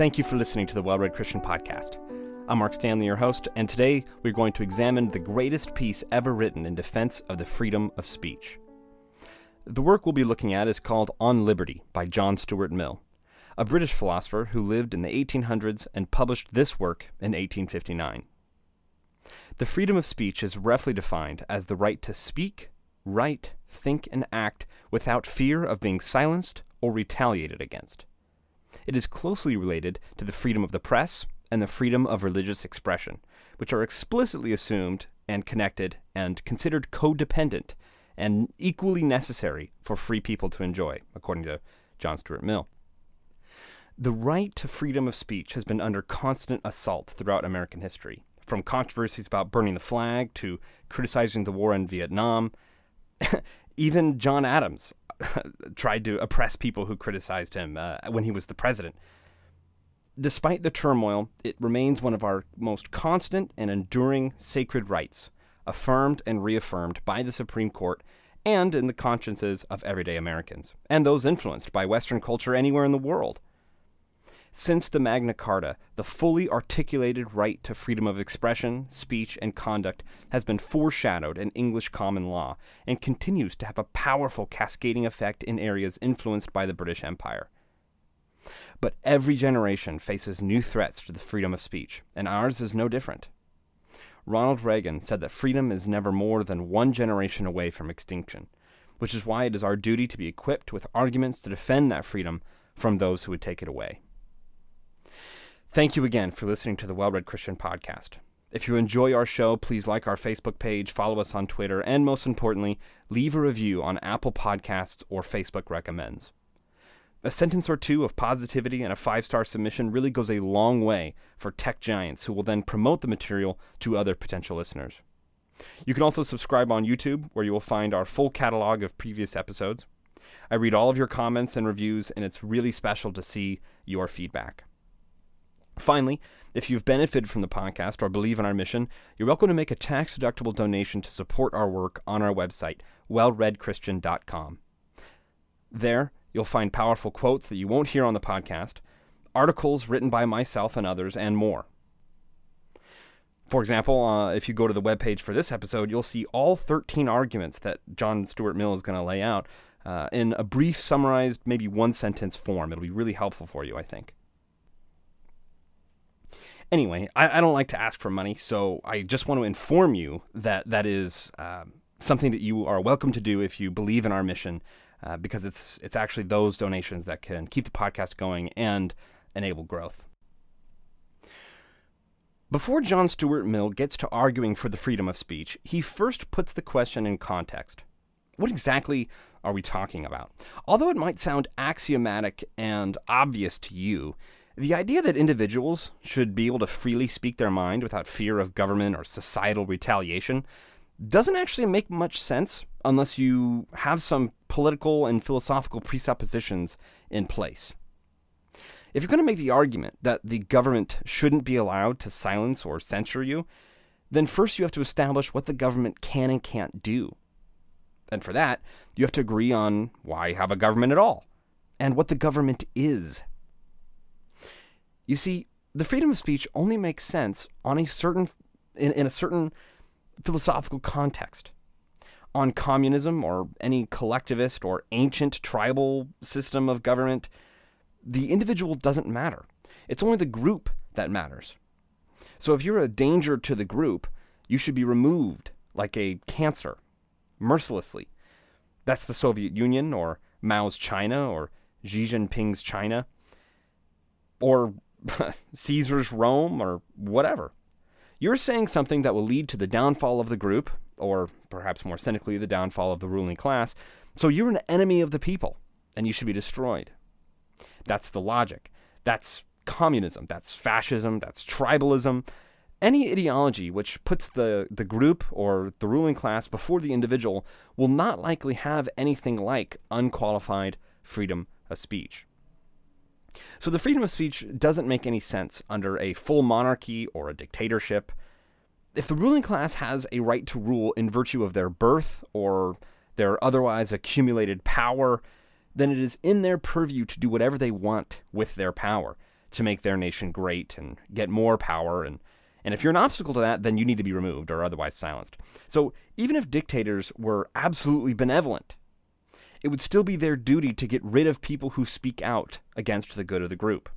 Thank you for listening to the Well Read Christian Podcast. I'm Mark Stanley, your host, and today we're going to examine the greatest piece ever written in defense of the freedom of speech. The work we'll be looking at is called On Liberty by John Stuart Mill, a British philosopher who lived in the 1800s and published this work in 1859. The freedom of speech is roughly defined as the right to speak, write, think, and act without fear of being silenced or retaliated against. It is closely related to the freedom of the press and the freedom of religious expression, which are explicitly assumed and connected and considered codependent and equally necessary for free people to enjoy, according to John Stuart Mill. The right to freedom of speech has been under constant assault throughout American history, from controversies about burning the flag to criticizing the war in Vietnam. Even John Adams tried to oppress people who criticized him uh, when he was the president. Despite the turmoil, it remains one of our most constant and enduring sacred rights, affirmed and reaffirmed by the Supreme Court and in the consciences of everyday Americans, and those influenced by Western culture anywhere in the world. Since the Magna Carta, the fully articulated right to freedom of expression, speech, and conduct has been foreshadowed in English common law and continues to have a powerful cascading effect in areas influenced by the British Empire. But every generation faces new threats to the freedom of speech, and ours is no different. Ronald Reagan said that freedom is never more than one generation away from extinction, which is why it is our duty to be equipped with arguments to defend that freedom from those who would take it away. Thank you again for listening to the Well Read Christian Podcast. If you enjoy our show, please like our Facebook page, follow us on Twitter, and most importantly, leave a review on Apple Podcasts or Facebook Recommends. A sentence or two of positivity and a five star submission really goes a long way for tech giants who will then promote the material to other potential listeners. You can also subscribe on YouTube, where you will find our full catalog of previous episodes. I read all of your comments and reviews, and it's really special to see your feedback. Finally, if you've benefited from the podcast or believe in our mission, you're welcome to make a tax deductible donation to support our work on our website, wellreadchristian.com. There, You'll find powerful quotes that you won't hear on the podcast, articles written by myself and others, and more. For example, uh, if you go to the webpage for this episode, you'll see all 13 arguments that John Stuart Mill is going to lay out uh, in a brief, summarized, maybe one sentence form. It'll be really helpful for you, I think. Anyway, I, I don't like to ask for money, so I just want to inform you that that is um, something that you are welcome to do if you believe in our mission uh, because it's it's actually those donations that can keep the podcast going and enable growth. Before John Stuart Mill gets to arguing for the freedom of speech, he first puts the question in context. What exactly are we talking about? Although it might sound axiomatic and obvious to you, the idea that individuals should be able to freely speak their mind without fear of government or societal retaliation doesn't actually make much sense unless you have some political and philosophical presuppositions in place. If you're going to make the argument that the government shouldn't be allowed to silence or censure you, then first you have to establish what the government can and can't do. And for that, you have to agree on why have a government at all and what the government is. You see, the freedom of speech only makes sense on a certain in, in a certain philosophical context on communism or any collectivist or ancient tribal system of government, the individual doesn't matter. It's only the group that matters. So if you're a danger to the group, you should be removed like a cancer, mercilessly. That's the Soviet Union or Mao's China or Xi Jinping's China or Caesar's Rome or whatever. You're saying something that will lead to the downfall of the group or perhaps more cynically, the downfall of the ruling class. So you're an enemy of the people, and you should be destroyed. That's the logic. That's communism. That's fascism. That's tribalism. Any ideology which puts the, the group or the ruling class before the individual will not likely have anything like unqualified freedom of speech. So the freedom of speech doesn't make any sense under a full monarchy or a dictatorship if the ruling class has a right to rule in virtue of their birth or their otherwise accumulated power, then it is in their purview to do whatever they want with their power, to make their nation great and get more power and and if you're an obstacle to that, then you need to be removed or otherwise silenced. So even if dictators were absolutely benevolent, it would still be their duty to get rid of people who speak out against the good of the group.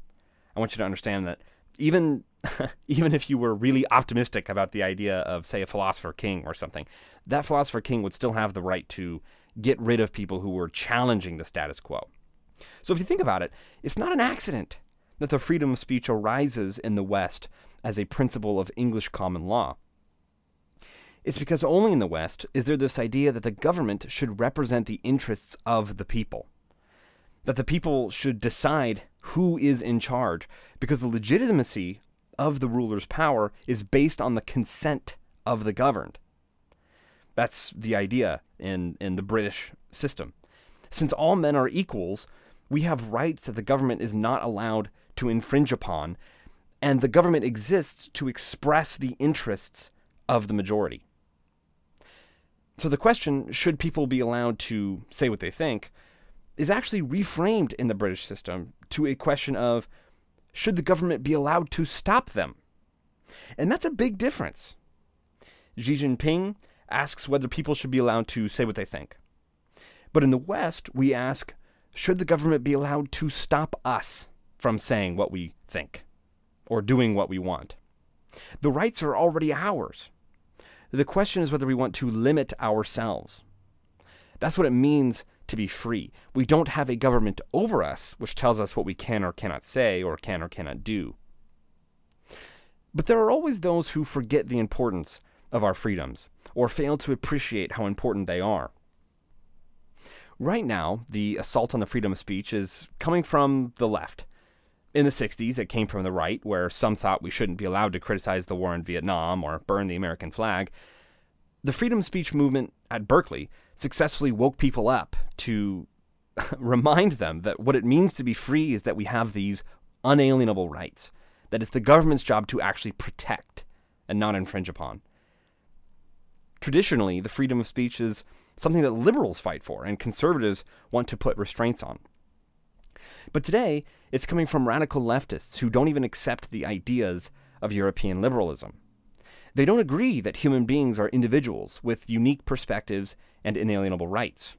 I want you to understand that even even if you were really optimistic about the idea of say a philosopher king or something, that philosopher king would still have the right to get rid of people who were challenging the status quo. So if you think about it, it's not an accident that the freedom of speech arises in the West as a principle of English common law. It's because only in the West is there this idea that the government should represent the interests of the people. That the people should decide who is in charge, because the legitimacy of the ruler's power is based on the consent of the governed. That's the idea in, in the British system. Since all men are equals, we have rights that the government is not allowed to infringe upon, and the government exists to express the interests of the majority. So the question, should people be allowed to say what they think, is actually reframed in the British system to a question of should the government be allowed to stop them? And that's a big difference. Xi Jinping asks whether people should be allowed to say what they think. But in the West, we ask should the government be allowed to stop us from saying what we think or doing what we want? The rights are already ours. The question is whether we want to limit ourselves. That's what it means to be free. We don't have a government over us which tells us what we can or cannot say or can or cannot do. But there are always those who forget the importance of our freedoms or fail to appreciate how important they are. Right now, the assault on the freedom of speech is coming from the left. In the 60s, it came from the right, where some thought we shouldn't be allowed to criticize the war in Vietnam or burn the American flag. The freedom of speech movement at Berkeley successfully woke people up to remind them that what it means to be free is that we have these unalienable rights, that it's the government's job to actually protect and not infringe upon. Traditionally, the freedom of speech is something that liberals fight for and conservatives want to put restraints on. But today, it's coming from radical leftists who don't even accept the ideas of European liberalism. They don't agree that human beings are individuals with unique perspectives and inalienable rights.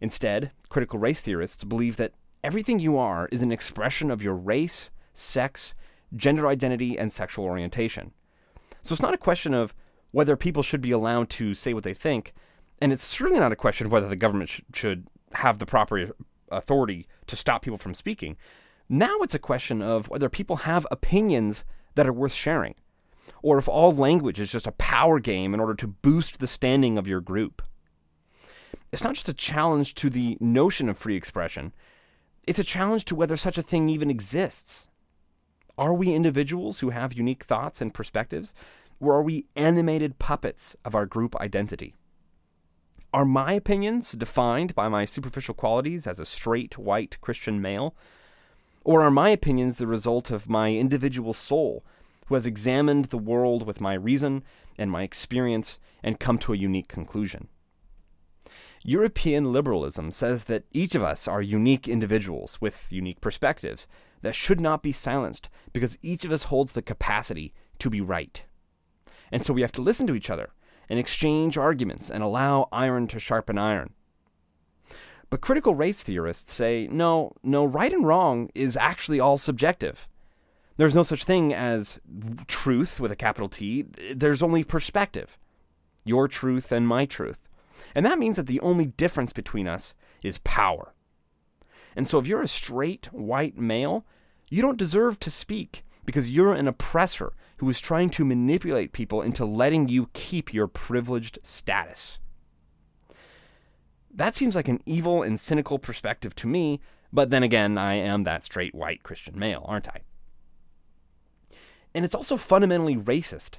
Instead, critical race theorists believe that everything you are is an expression of your race, sex, gender identity, and sexual orientation. So it's not a question of whether people should be allowed to say what they think, and it's certainly not a question of whether the government sh- should have the proper authority to stop people from speaking. Now it's a question of whether people have opinions that are worth sharing, or if all language is just a power game in order to boost the standing of your group. It's not just a challenge to the notion of free expression, it's a challenge to whether such a thing even exists. Are we individuals who have unique thoughts and perspectives, or are we animated puppets of our group identity? Are my opinions defined by my superficial qualities as a straight white Christian male? Or are my opinions the result of my individual soul who has examined the world with my reason and my experience and come to a unique conclusion? European liberalism says that each of us are unique individuals with unique perspectives that should not be silenced because each of us holds the capacity to be right. And so we have to listen to each other and exchange arguments and allow iron to sharpen iron. But critical race theorists say no, no, right and wrong is actually all subjective. There's no such thing as truth with a capital T, there's only perspective. Your truth and my truth. And that means that the only difference between us is power. And so if you're a straight white male, you don't deserve to speak because you're an oppressor who is trying to manipulate people into letting you keep your privileged status. That seems like an evil and cynical perspective to me, but then again, I am that straight white Christian male, aren't I? And it's also fundamentally racist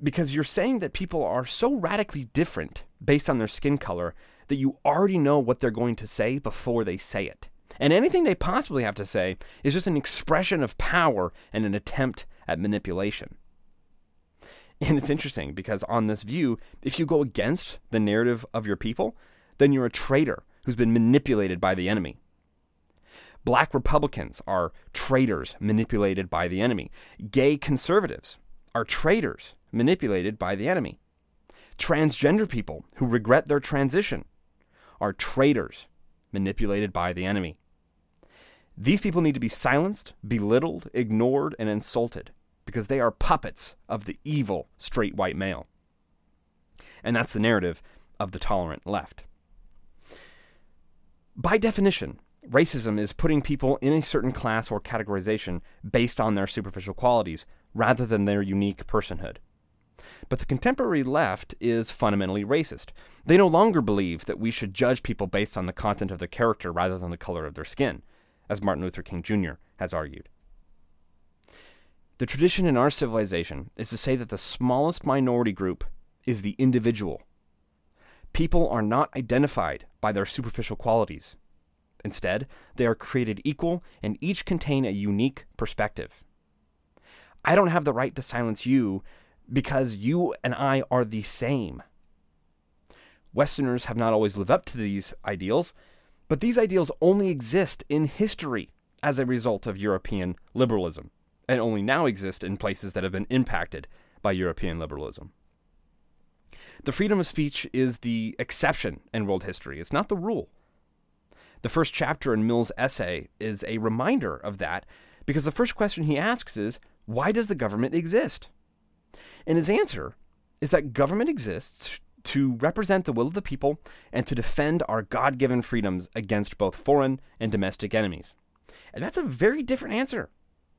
because you're saying that people are so radically different based on their skin color that you already know what they're going to say before they say it. And anything they possibly have to say is just an expression of power and an attempt at manipulation. And it's interesting because on this view, if you go against the narrative of your people, then you're a traitor who's been manipulated by the enemy. Black Republicans are traitors manipulated by the enemy. Gay conservatives are traitors manipulated by the enemy. Transgender people who regret their transition are traitors manipulated by the enemy. These people need to be silenced, belittled, ignored, and insulted because they are puppets of the evil straight white male. And that's the narrative of the tolerant left. By definition, racism is putting people in a certain class or categorization based on their superficial qualities rather than their unique personhood. But the contemporary left is fundamentally racist. They no longer believe that we should judge people based on the content of their character rather than the color of their skin, as Martin Luther King Jr. has argued. The tradition in our civilization is to say that the smallest minority group is the individual. People are not identified by their superficial qualities. Instead, they are created equal and each contain a unique perspective. I don't have the right to silence you because you and I are the same. Westerners have not always lived up to these ideals, but these ideals only exist in history as a result of European liberalism, and only now exist in places that have been impacted by European liberalism. The freedom of speech is the exception in world history, it's not the rule. The first chapter in Mill's essay is a reminder of that because the first question he asks is why does the government exist? And his answer is that government exists to represent the will of the people and to defend our God given freedoms against both foreign and domestic enemies. And that's a very different answer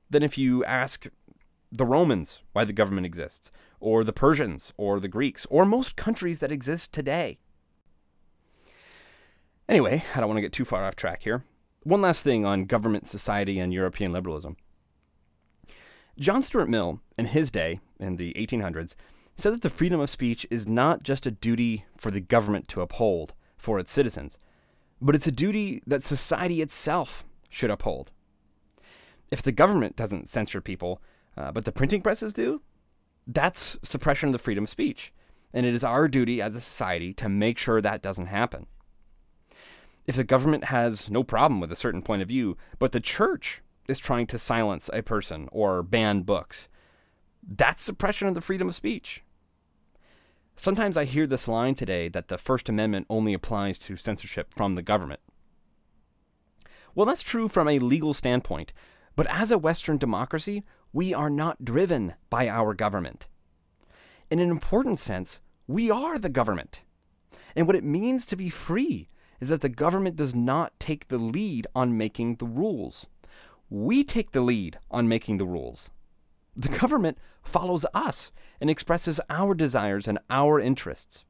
than if you ask the Romans why the government exists, or the Persians, or the Greeks, or most countries that exist today. Anyway, I don't want to get too far off track here. One last thing on government, society, and European liberalism. John Stuart Mill, in his day, in the 1800s, said that the freedom of speech is not just a duty for the government to uphold for its citizens, but it's a duty that society itself should uphold. If the government doesn't censor people, uh, but the printing presses do, that's suppression of the freedom of speech. And it is our duty as a society to make sure that doesn't happen. If the government has no problem with a certain point of view, but the church is trying to silence a person or ban books. That's suppression of the freedom of speech. Sometimes I hear this line today that the First Amendment only applies to censorship from the government. Well, that's true from a legal standpoint, but as a Western democracy, we are not driven by our government. In an important sense, we are the government. And what it means to be free is that the government does not take the lead on making the rules we take the lead on making the rules. The government follows us and expresses our desires and our interests.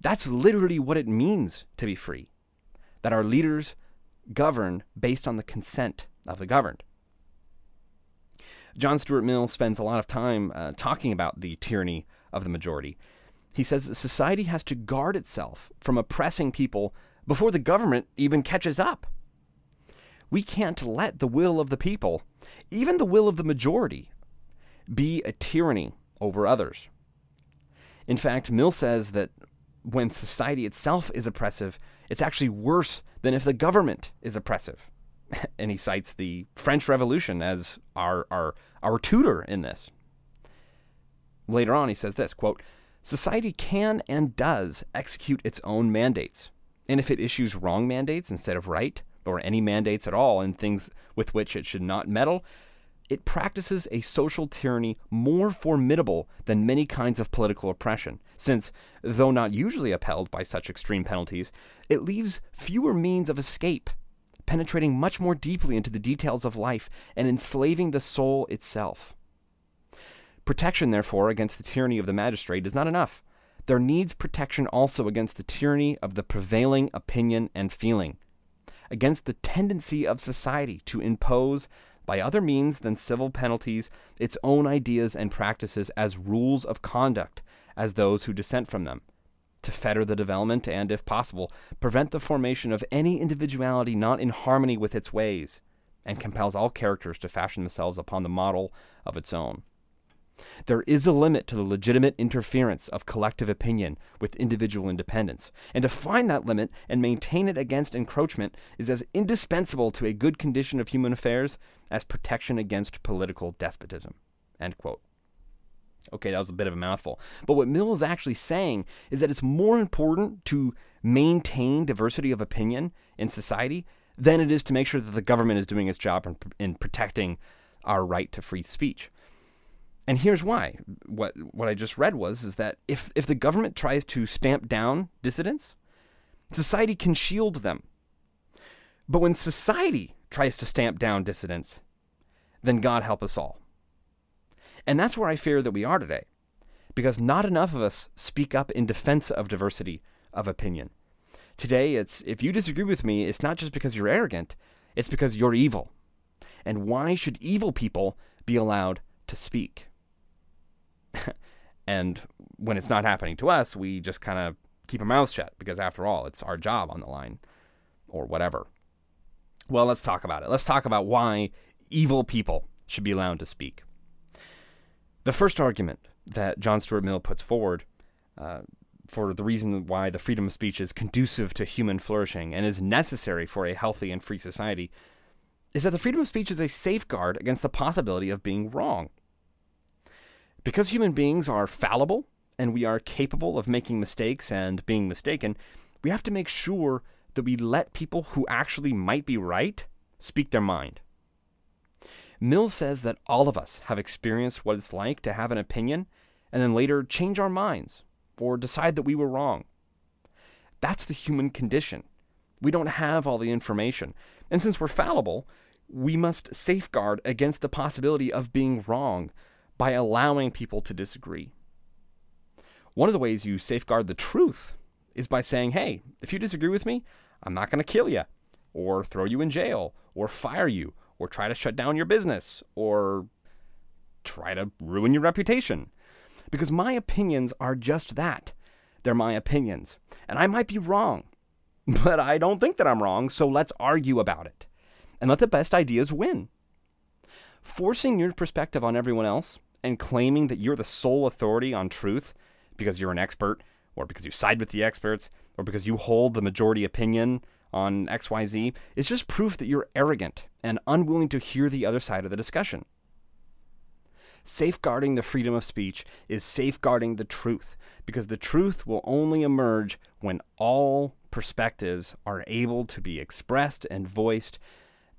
That's literally what it means to be free that our leaders govern based on the consent of the governed. John Stuart Mill spends a lot of time uh, talking about the tyranny of the majority. He says that society has to guard itself from oppressing people before the government even catches up. We can't let the will of the people, even the will of the majority, be a tyranny over others. In fact, Mill says that when society itself is oppressive, it's actually worse than if the government is oppressive. and he cites the French Revolution as our, our, our tutor in this. Later on, he says this quote, Society can and does execute its own mandates. And if it issues wrong mandates instead of right, or any mandates at all in things with which it should not meddle, it practices a social tyranny more formidable than many kinds of political oppression, since, though not usually upheld by such extreme penalties, it leaves fewer means of escape, penetrating much more deeply into the details of life and enslaving the soul itself. Protection, therefore, against the tyranny of the magistrate is not enough. There needs protection also against the tyranny of the prevailing opinion and feeling, against the tendency of society to impose, by other means than civil penalties, its own ideas and practices as rules of conduct as those who dissent from them, to fetter the development and, if possible, prevent the formation of any individuality not in harmony with its ways, and compels all characters to fashion themselves upon the model of its own. There is a limit to the legitimate interference of collective opinion with individual independence, and to find that limit and maintain it against encroachment is as indispensable to a good condition of human affairs as protection against political despotism. Okay, that was a bit of a mouthful. But what Mill is actually saying is that it's more important to maintain diversity of opinion in society than it is to make sure that the government is doing its job in, in protecting our right to free speech. And here's why. What what I just read was is that if if the government tries to stamp down dissidents, society can shield them. But when society tries to stamp down dissidents, then God help us all. And that's where I fear that we are today, because not enough of us speak up in defense of diversity of opinion. Today, it's if you disagree with me, it's not just because you're arrogant, it's because you're evil. And why should evil people be allowed to speak? and when it's not happening to us, we just kind of keep our mouths shut because, after all, it's our job on the line or whatever. Well, let's talk about it. Let's talk about why evil people should be allowed to speak. The first argument that John Stuart Mill puts forward uh, for the reason why the freedom of speech is conducive to human flourishing and is necessary for a healthy and free society is that the freedom of speech is a safeguard against the possibility of being wrong. Because human beings are fallible and we are capable of making mistakes and being mistaken, we have to make sure that we let people who actually might be right speak their mind. Mill says that all of us have experienced what it's like to have an opinion and then later change our minds or decide that we were wrong. That's the human condition. We don't have all the information. And since we're fallible, we must safeguard against the possibility of being wrong by allowing people to disagree. One of the ways you safeguard the truth is by saying, hey, if you disagree with me, I'm not going to kill you, or throw you in jail, or fire you, or try to shut down your business, or try to ruin your reputation. Because my opinions are just that. They're my opinions. And I might be wrong, but I don't think that I'm wrong, so let's argue about it. And let the best ideas win. Forcing your perspective on everyone else and claiming that you're the sole authority on truth because you're an expert, or because you side with the experts, or because you hold the majority opinion on XYZ is just proof that you're arrogant and unwilling to hear the other side of the discussion. Safeguarding the freedom of speech is safeguarding the truth, because the truth will only emerge when all perspectives are able to be expressed and voiced,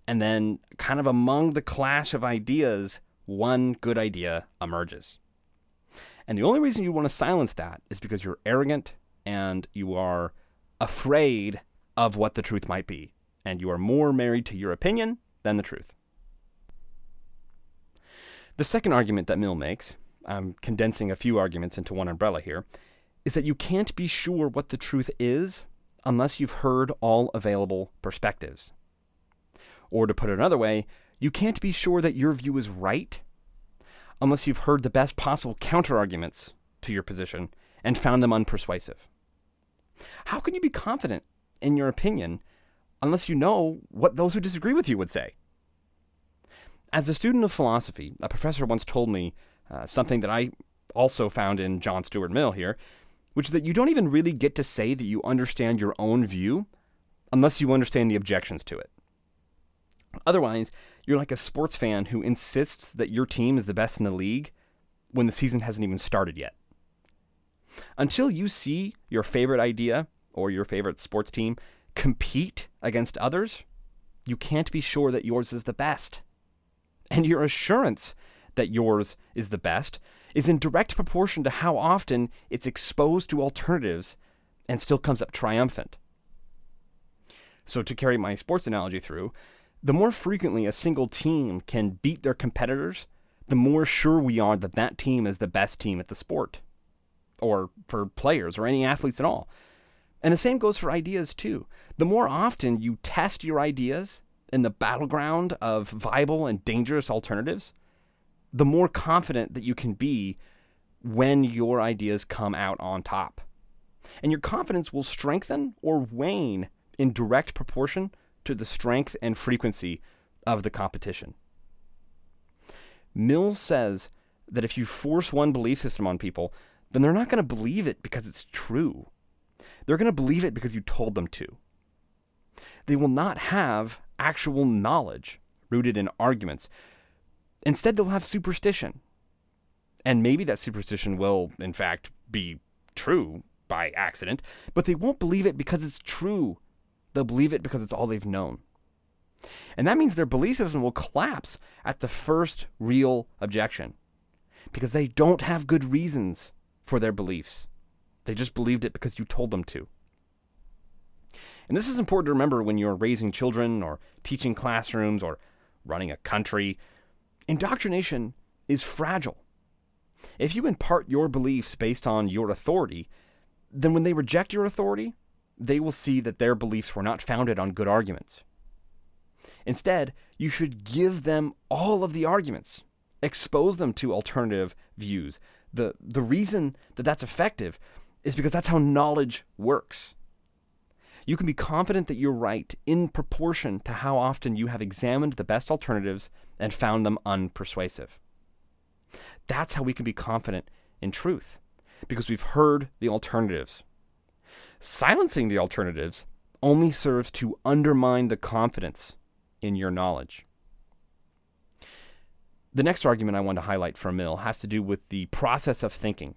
and then, kind of among the clash of ideas, one good idea emerges. And the only reason you want to silence that is because you're arrogant and you are afraid of what the truth might be. And you are more married to your opinion than the truth. The second argument that Mill makes, I'm condensing a few arguments into one umbrella here, is that you can't be sure what the truth is unless you've heard all available perspectives. Or to put it another way, you can't be sure that your view is right unless you've heard the best possible counterarguments to your position and found them unpersuasive. How can you be confident in your opinion unless you know what those who disagree with you would say? As a student of philosophy, a professor once told me uh, something that I also found in John Stuart Mill here, which is that you don't even really get to say that you understand your own view unless you understand the objections to it. Otherwise, you're like a sports fan who insists that your team is the best in the league when the season hasn't even started yet. Until you see your favorite idea or your favorite sports team compete against others, you can't be sure that yours is the best. And your assurance that yours is the best is in direct proportion to how often it's exposed to alternatives and still comes up triumphant. So, to carry my sports analogy through, the more frequently a single team can beat their competitors, the more sure we are that that team is the best team at the sport, or for players or any athletes at all. And the same goes for ideas too. The more often you test your ideas in the battleground of viable and dangerous alternatives, the more confident that you can be when your ideas come out on top. And your confidence will strengthen or wane in direct proportion to the strength and frequency of the competition. Mill says that if you force one belief system on people, then they're not going to believe it because it's true. They're going to believe it because you told them to. They will not have actual knowledge rooted in arguments. Instead, they'll have superstition. And maybe that superstition will, in fact, be true by accident, but they won't believe it because it's true. They'll believe it because it's all they've known. And that means their belief system will collapse at the first real objection because they don't have good reasons for their beliefs. They just believed it because you told them to. And this is important to remember when you're raising children or teaching classrooms or running a country. Indoctrination is fragile. If you impart your beliefs based on your authority, then when they reject your authority, they will see that their beliefs were not founded on good arguments. Instead, you should give them all of the arguments, expose them to alternative views. The, the reason that that's effective is because that's how knowledge works. You can be confident that you're right in proportion to how often you have examined the best alternatives and found them unpersuasive. That's how we can be confident in truth, because we've heard the alternatives. Silencing the alternatives only serves to undermine the confidence in your knowledge. The next argument I want to highlight from Mill has to do with the process of thinking.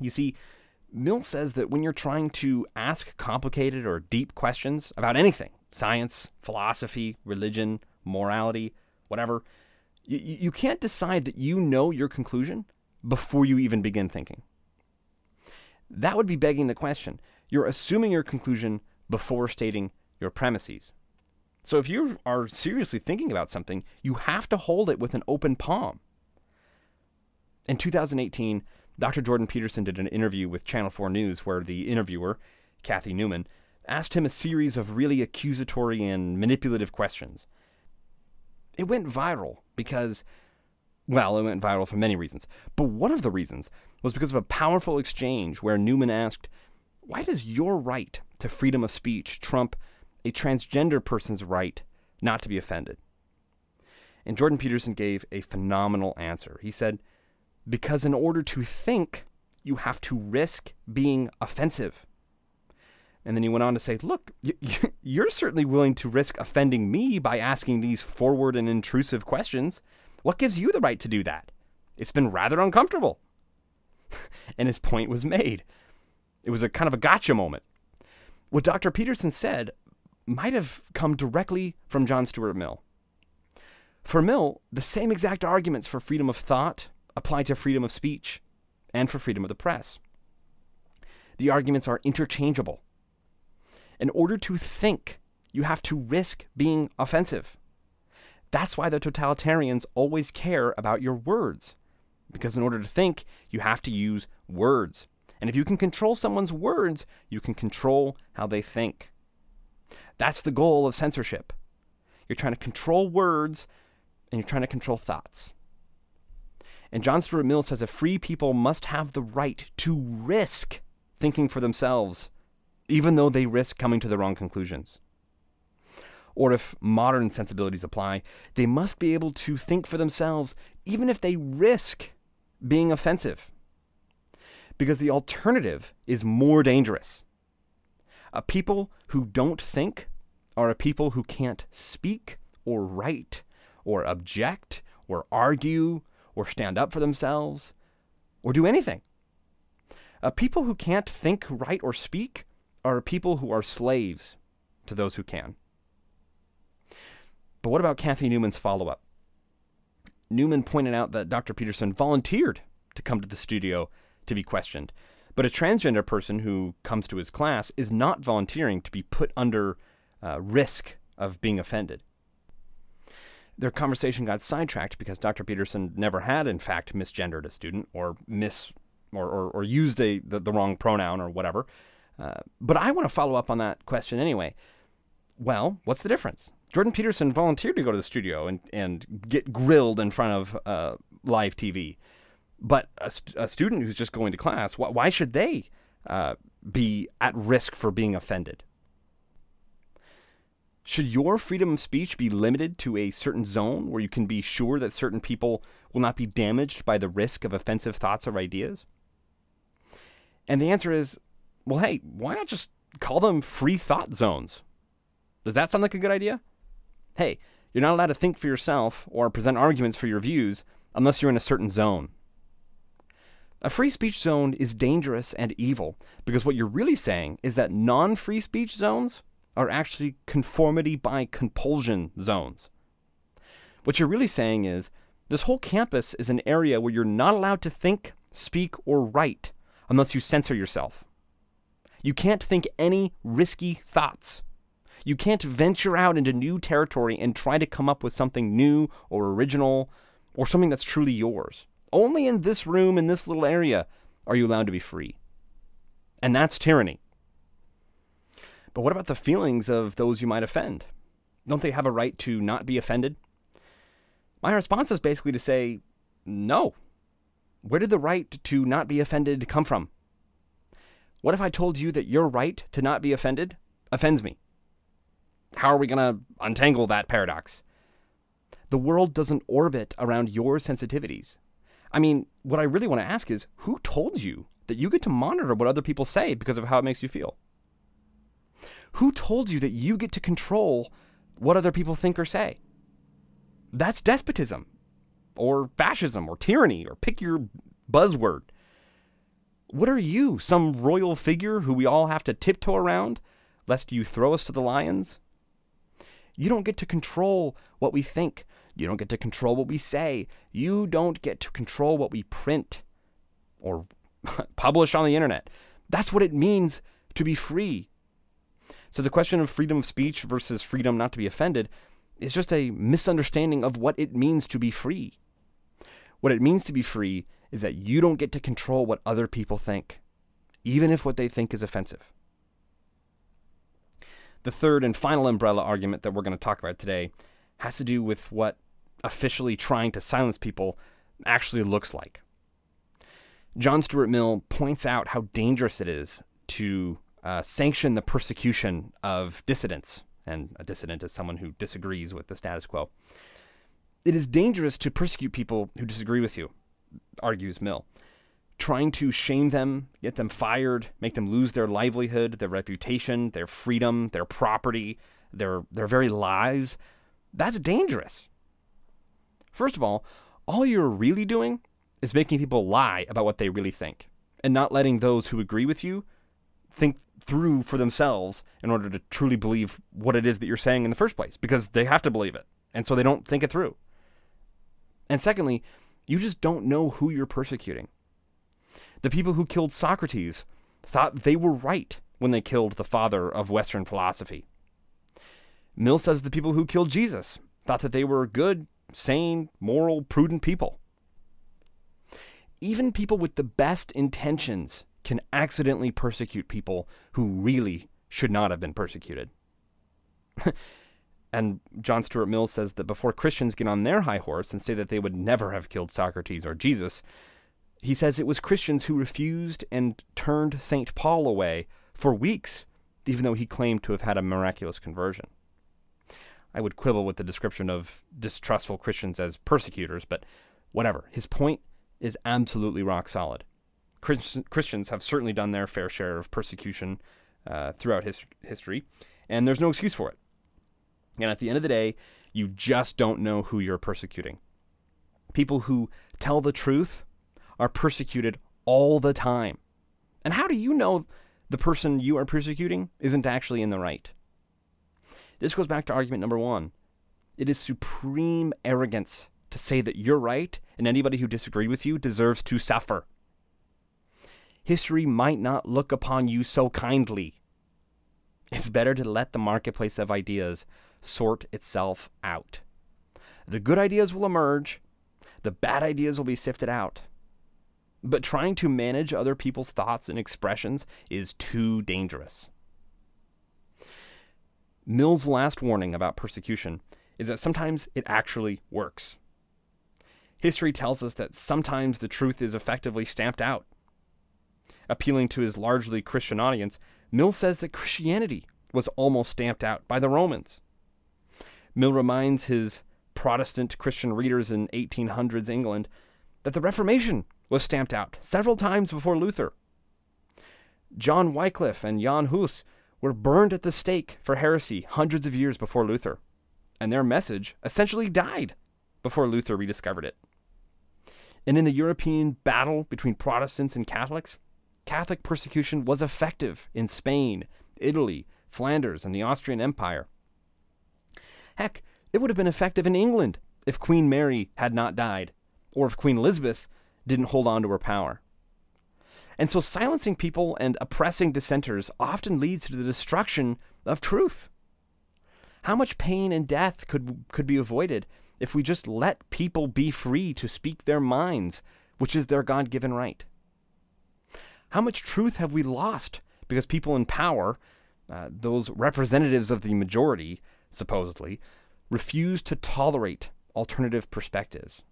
You see, Mill says that when you're trying to ask complicated or deep questions about anything science, philosophy, religion, morality, whatever you, you can't decide that you know your conclusion before you even begin thinking. That would be begging the question. You're assuming your conclusion before stating your premises. So if you are seriously thinking about something, you have to hold it with an open palm. In 2018, Dr. Jordan Peterson did an interview with Channel 4 News where the interviewer, Kathy Newman, asked him a series of really accusatory and manipulative questions. It went viral because, well, it went viral for many reasons. But one of the reasons was because of a powerful exchange where Newman asked, Why does your right to freedom of speech trump a transgender person's right not to be offended? And Jordan Peterson gave a phenomenal answer. He said, Because in order to think, you have to risk being offensive. And then he went on to say, Look, you're certainly willing to risk offending me by asking these forward and intrusive questions. What gives you the right to do that? It's been rather uncomfortable. and his point was made. It was a kind of a gotcha moment. What Dr. Peterson said might have come directly from John Stuart Mill. For Mill, the same exact arguments for freedom of thought apply to freedom of speech and for freedom of the press. The arguments are interchangeable. In order to think, you have to risk being offensive. That's why the totalitarians always care about your words. Because in order to think, you have to use words. And if you can control someone's words, you can control how they think. That's the goal of censorship. You're trying to control words and you're trying to control thoughts. And John Stuart Mill says a free people must have the right to risk thinking for themselves, even though they risk coming to the wrong conclusions. Or if modern sensibilities apply, they must be able to think for themselves, even if they risk being offensive. Because the alternative is more dangerous. A people who don't think are a people who can't speak or write or object or argue or stand up for themselves or do anything. A people who can't think, write, or speak are a people who are slaves to those who can. But what about Kathy Newman's follow up? Newman pointed out that Dr. Peterson volunteered to come to the studio to be questioned. But a transgender person who comes to his class is not volunteering to be put under uh, risk of being offended. Their conversation got sidetracked because Dr. Peterson never had, in fact, misgendered a student or mis or, or, or used a the, the, wrong pronoun or whatever. Uh, but I want to follow up on that question anyway. Well, what's the difference? Jordan Peterson volunteered to go to the studio and, and get grilled in front of uh, live TV. But a, st- a, student who's just going to class, wh- why should they uh, be at risk for being offended? Should your freedom of speech be limited to a certain zone where you can be sure that certain people will not be damaged by the risk of offensive thoughts or ideas? And the answer is well, hey, why not just call them free thought zones? Does that sound like a good idea? Hey, you're not allowed to think for yourself or present arguments for your views unless you're in a certain zone. A free speech zone is dangerous and evil because what you're really saying is that non free speech zones are actually conformity by compulsion zones. What you're really saying is this whole campus is an area where you're not allowed to think, speak, or write unless you censor yourself. You can't think any risky thoughts. You can't venture out into new territory and try to come up with something new or original or something that's truly yours. Only in this room, in this little area, are you allowed to be free. And that's tyranny. But what about the feelings of those you might offend? Don't they have a right to not be offended? My response is basically to say, no. Where did the right to not be offended come from? What if I told you that your right to not be offended offends me? How are we going to untangle that paradox? The world doesn't orbit around your sensitivities. I mean, what I really want to ask is who told you that you get to monitor what other people say because of how it makes you feel? Who told you that you get to control what other people think or say? That's despotism, or fascism, or tyranny, or pick your buzzword. What are you, some royal figure who we all have to tiptoe around, lest you throw us to the lions? You don't get to control what we think. You don't get to control what we say. You don't get to control what we print or publish on the internet. That's what it means to be free. So the question of freedom of speech versus freedom not to be offended is just a misunderstanding of what it means to be free. What it means to be free is that you don't get to control what other people think, even if what they think is offensive. The third and final umbrella argument that we're going to talk about today has to do with what officially trying to silence people actually looks like. John Stuart Mill points out how dangerous it is to uh, sanction the persecution of dissidents, and a dissident is someone who disagrees with the status quo. It is dangerous to persecute people who disagree with you argues Mill. Trying to shame them, get them fired, make them lose their livelihood, their reputation, their freedom, their property, their, their very lives, that's dangerous. First of all, all you're really doing is making people lie about what they really think and not letting those who agree with you think through for themselves in order to truly believe what it is that you're saying in the first place because they have to believe it. And so they don't think it through. And secondly, you just don't know who you're persecuting. The people who killed Socrates thought they were right when they killed the father of Western philosophy. Mill says the people who killed Jesus thought that they were good, sane, moral, prudent people. Even people with the best intentions can accidentally persecute people who really should not have been persecuted. And John Stuart Mill says that before Christians get on their high horse and say that they would never have killed Socrates or Jesus, he says it was Christians who refused and turned St. Paul away for weeks, even though he claimed to have had a miraculous conversion. I would quibble with the description of distrustful Christians as persecutors, but whatever. His point is absolutely rock solid. Christians have certainly done their fair share of persecution uh, throughout his history, and there's no excuse for it. And at the end of the day, you just don't know who you're persecuting. People who tell the truth are persecuted all the time. And how do you know the person you are persecuting isn't actually in the right? This goes back to argument number one. It is supreme arrogance to say that you're right and anybody who disagrees with you deserves to suffer. History might not look upon you so kindly. It's better to let the marketplace of ideas sort itself out. The good ideas will emerge, the bad ideas will be sifted out. But trying to manage other people's thoughts and expressions is too dangerous. Mill's last warning about persecution is that sometimes it actually works. History tells us that sometimes the truth is effectively stamped out. Appealing to his largely Christian audience, Mill says that Christianity was almost stamped out by the Romans Mill reminds his Protestant Christian readers in 1800s England that the Reformation was stamped out several times before Luther. John Wycliffe and Jan Hus were burned at the stake for heresy hundreds of years before Luther, and their message essentially died before Luther rediscovered it. And in the European battle between Protestants and Catholics, Catholic persecution was effective in Spain, Italy, Flanders, and the Austrian Empire. Heck, it would have been effective in England if Queen Mary had not died, or if Queen Elizabeth didn't hold on to her power. And so silencing people and oppressing dissenters often leads to the destruction of truth. How much pain and death could, could be avoided if we just let people be free to speak their minds, which is their God given right? How much truth have we lost because people in power, uh, those representatives of the majority, supposedly, refuse to tolerate alternative perspectives?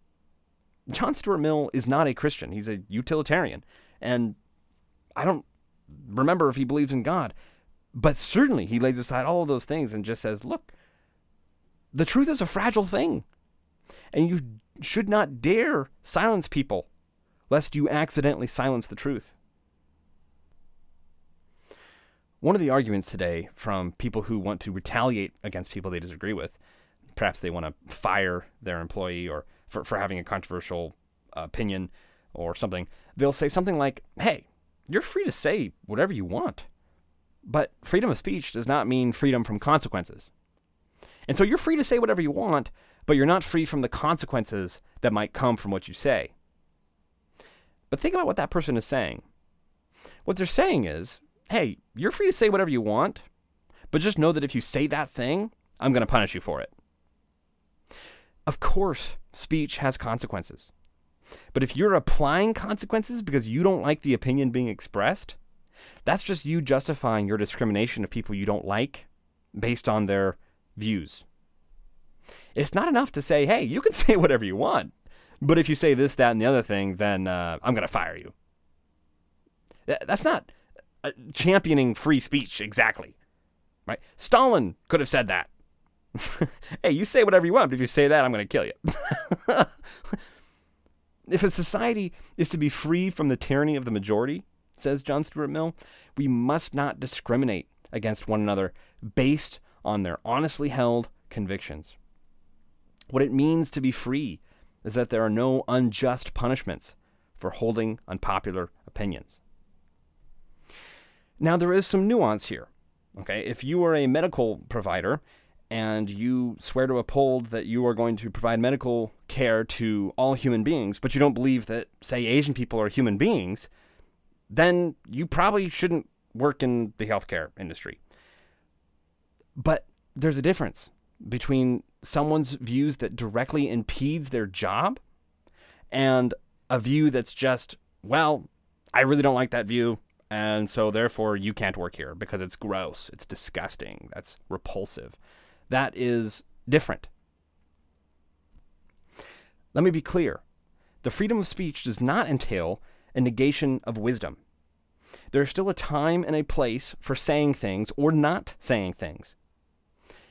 John Stuart Mill is not a Christian, he's a utilitarian. And I don't remember if he believes in God, but certainly he lays aside all of those things and just says, look, the truth is a fragile thing. And you should not dare silence people lest you accidentally silence the truth. One of the arguments today from people who want to retaliate against people they disagree with, perhaps they want to fire their employee or for, for having a controversial opinion or something, they'll say something like, hey, you're free to say whatever you want. But freedom of speech does not mean freedom from consequences. And so you're free to say whatever you want, but you're not free from the consequences that might come from what you say. But think about what that person is saying. What they're saying is, hey, you're free to say whatever you want, but just know that if you say that thing, I'm going to punish you for it. Of course, speech has consequences. But if you're applying consequences because you don't like the opinion being expressed, that's just you justifying your discrimination of people you don't like based on their views. It's not enough to say, hey, you can say whatever you want, but if you say this, that, and the other thing, then uh, I'm going to fire you. That's not uh, championing free speech exactly. Right? Stalin could have said that. hey, you say whatever you want, but if you say that, I'm going to kill you. If a society is to be free from the tyranny of the majority, says John Stuart Mill, we must not discriminate against one another based on their honestly held convictions. What it means to be free is that there are no unjust punishments for holding unpopular opinions. Now, there is some nuance here. Okay, if you are a medical provider and you swear to uphold that you are going to provide medical care to all human beings, but you don't believe that, say, Asian people are human beings, then you probably shouldn't work in the healthcare industry. But there's a difference between someone's views that directly impedes their job and a view that's just, well, I really don't like that view, and so therefore you can't work here because it's gross, it's disgusting, that's repulsive that is different. Let me be clear the freedom of speech does not entail a negation of wisdom. There is still a time and a place for saying things or not saying things.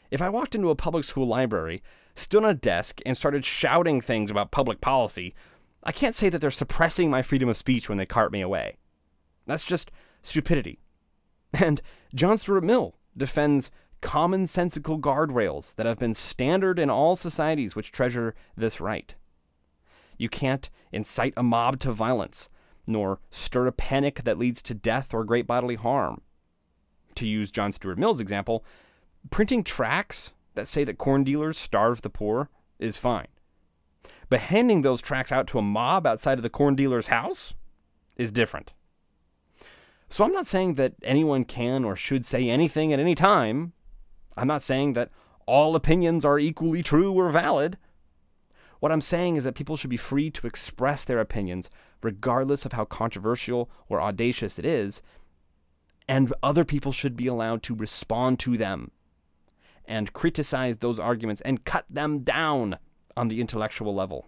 If I walked into a public school library, stood on a desk, and started shouting things about public policy, I can't say that they're suppressing my freedom of speech when they cart me away. That's just stupidity. And John Stuart Mill defends commonsensical guardrails that have been standard in all societies which treasure this right. You can't incite a mob to violence, nor stir a panic that leads to death or great bodily harm. To use John Stuart Mill's example, printing tracts that say that corn dealers starve the poor is fine. But handing those tracts out to a mob outside of the corn dealer's house is different. So I'm not saying that anyone can or should say anything at any time I'm not saying that all opinions are equally true or valid. What I'm saying is that people should be free to express their opinions, regardless of how controversial or audacious it is, and other people should be allowed to respond to them and criticize those arguments and cut them down on the intellectual level.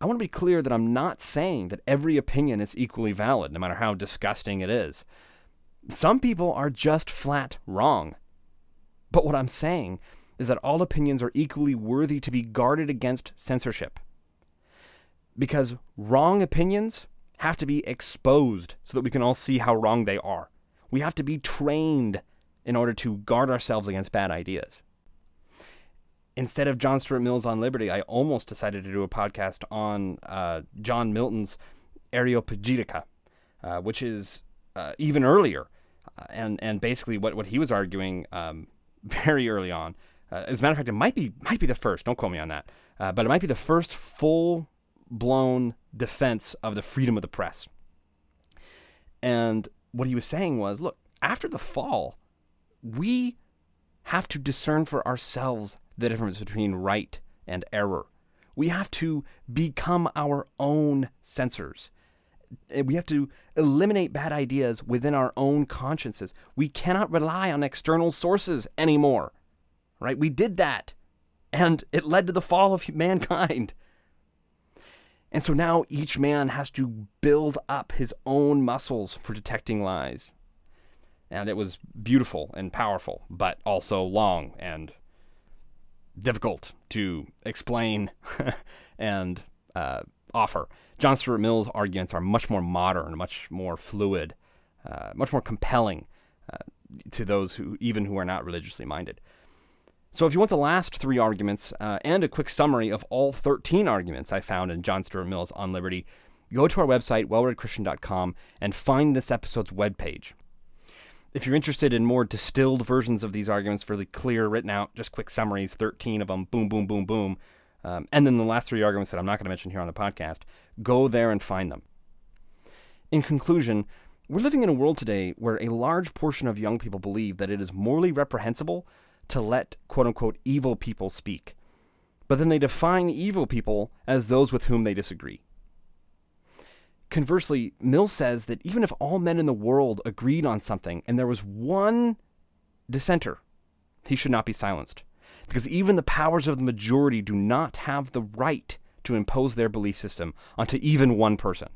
I want to be clear that I'm not saying that every opinion is equally valid, no matter how disgusting it is. Some people are just flat wrong. But what I'm saying is that all opinions are equally worthy to be guarded against censorship. Because wrong opinions have to be exposed so that we can all see how wrong they are. We have to be trained in order to guard ourselves against bad ideas. Instead of John Stuart Mill's on Liberty, I almost decided to do a podcast on uh, John Milton's Areopagitica, uh, which is uh, even earlier. Uh, and, and basically, what, what he was arguing um, very early on, uh, as a matter of fact, it might be, might be the first, don't quote me on that, uh, but it might be the first full blown defense of the freedom of the press. And what he was saying was look, after the fall, we have to discern for ourselves the difference between right and error. We have to become our own censors. We have to eliminate bad ideas within our own consciences. We cannot rely on external sources anymore. Right? We did that. And it led to the fall of mankind. And so now each man has to build up his own muscles for detecting lies. And it was beautiful and powerful, but also long and difficult to explain and uh, offer. John Stuart Mill's arguments are much more modern, much more fluid, uh, much more compelling uh, to those who even who are not religiously minded. So, if you want the last three arguments uh, and a quick summary of all 13 arguments I found in John Stuart Mill's On Liberty, go to our website, wellreadchristian.com, and find this episode's webpage. If you're interested in more distilled versions of these arguments, really clear, written out, just quick summaries, 13 of them, boom, boom, boom, boom, um, and then the last three arguments that I'm not going to mention here on the podcast, go there and find them. In conclusion, we're living in a world today where a large portion of young people believe that it is morally reprehensible to let quote unquote evil people speak. But then they define evil people as those with whom they disagree. Conversely, Mill says that even if all men in the world agreed on something and there was one dissenter, he should not be silenced. Because even the powers of the majority do not have the right to impose their belief system onto even one person.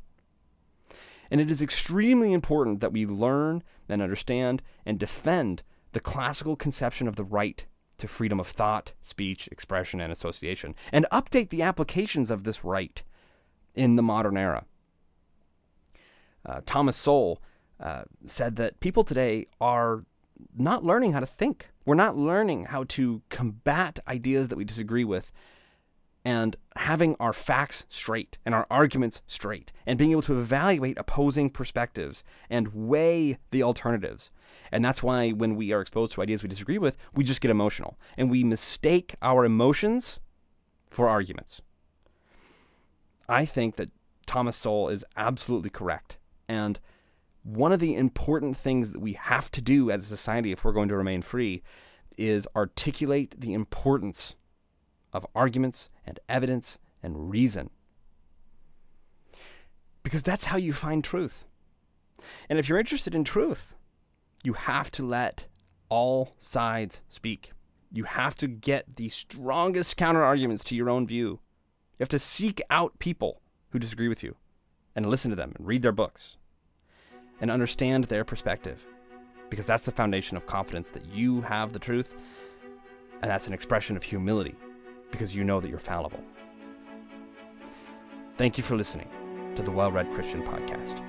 And it is extremely important that we learn and understand and defend the classical conception of the right to freedom of thought, speech, expression, and association, and update the applications of this right in the modern era. Uh, Thomas Sowell uh, said that people today are not learning how to think. We're not learning how to combat ideas that we disagree with and having our facts straight and our arguments straight and being able to evaluate opposing perspectives and weigh the alternatives. And that's why when we are exposed to ideas we disagree with, we just get emotional and we mistake our emotions for arguments. I think that Thomas Sowell is absolutely correct. And one of the important things that we have to do as a society if we're going to remain free is articulate the importance of arguments and evidence and reason. Because that's how you find truth. And if you're interested in truth, you have to let all sides speak. You have to get the strongest counter arguments to your own view. You have to seek out people who disagree with you and listen to them and read their books and understand their perspective because that's the foundation of confidence that you have the truth and that's an expression of humility because you know that you're fallible. Thank you for listening to the Well Read Christian Podcast.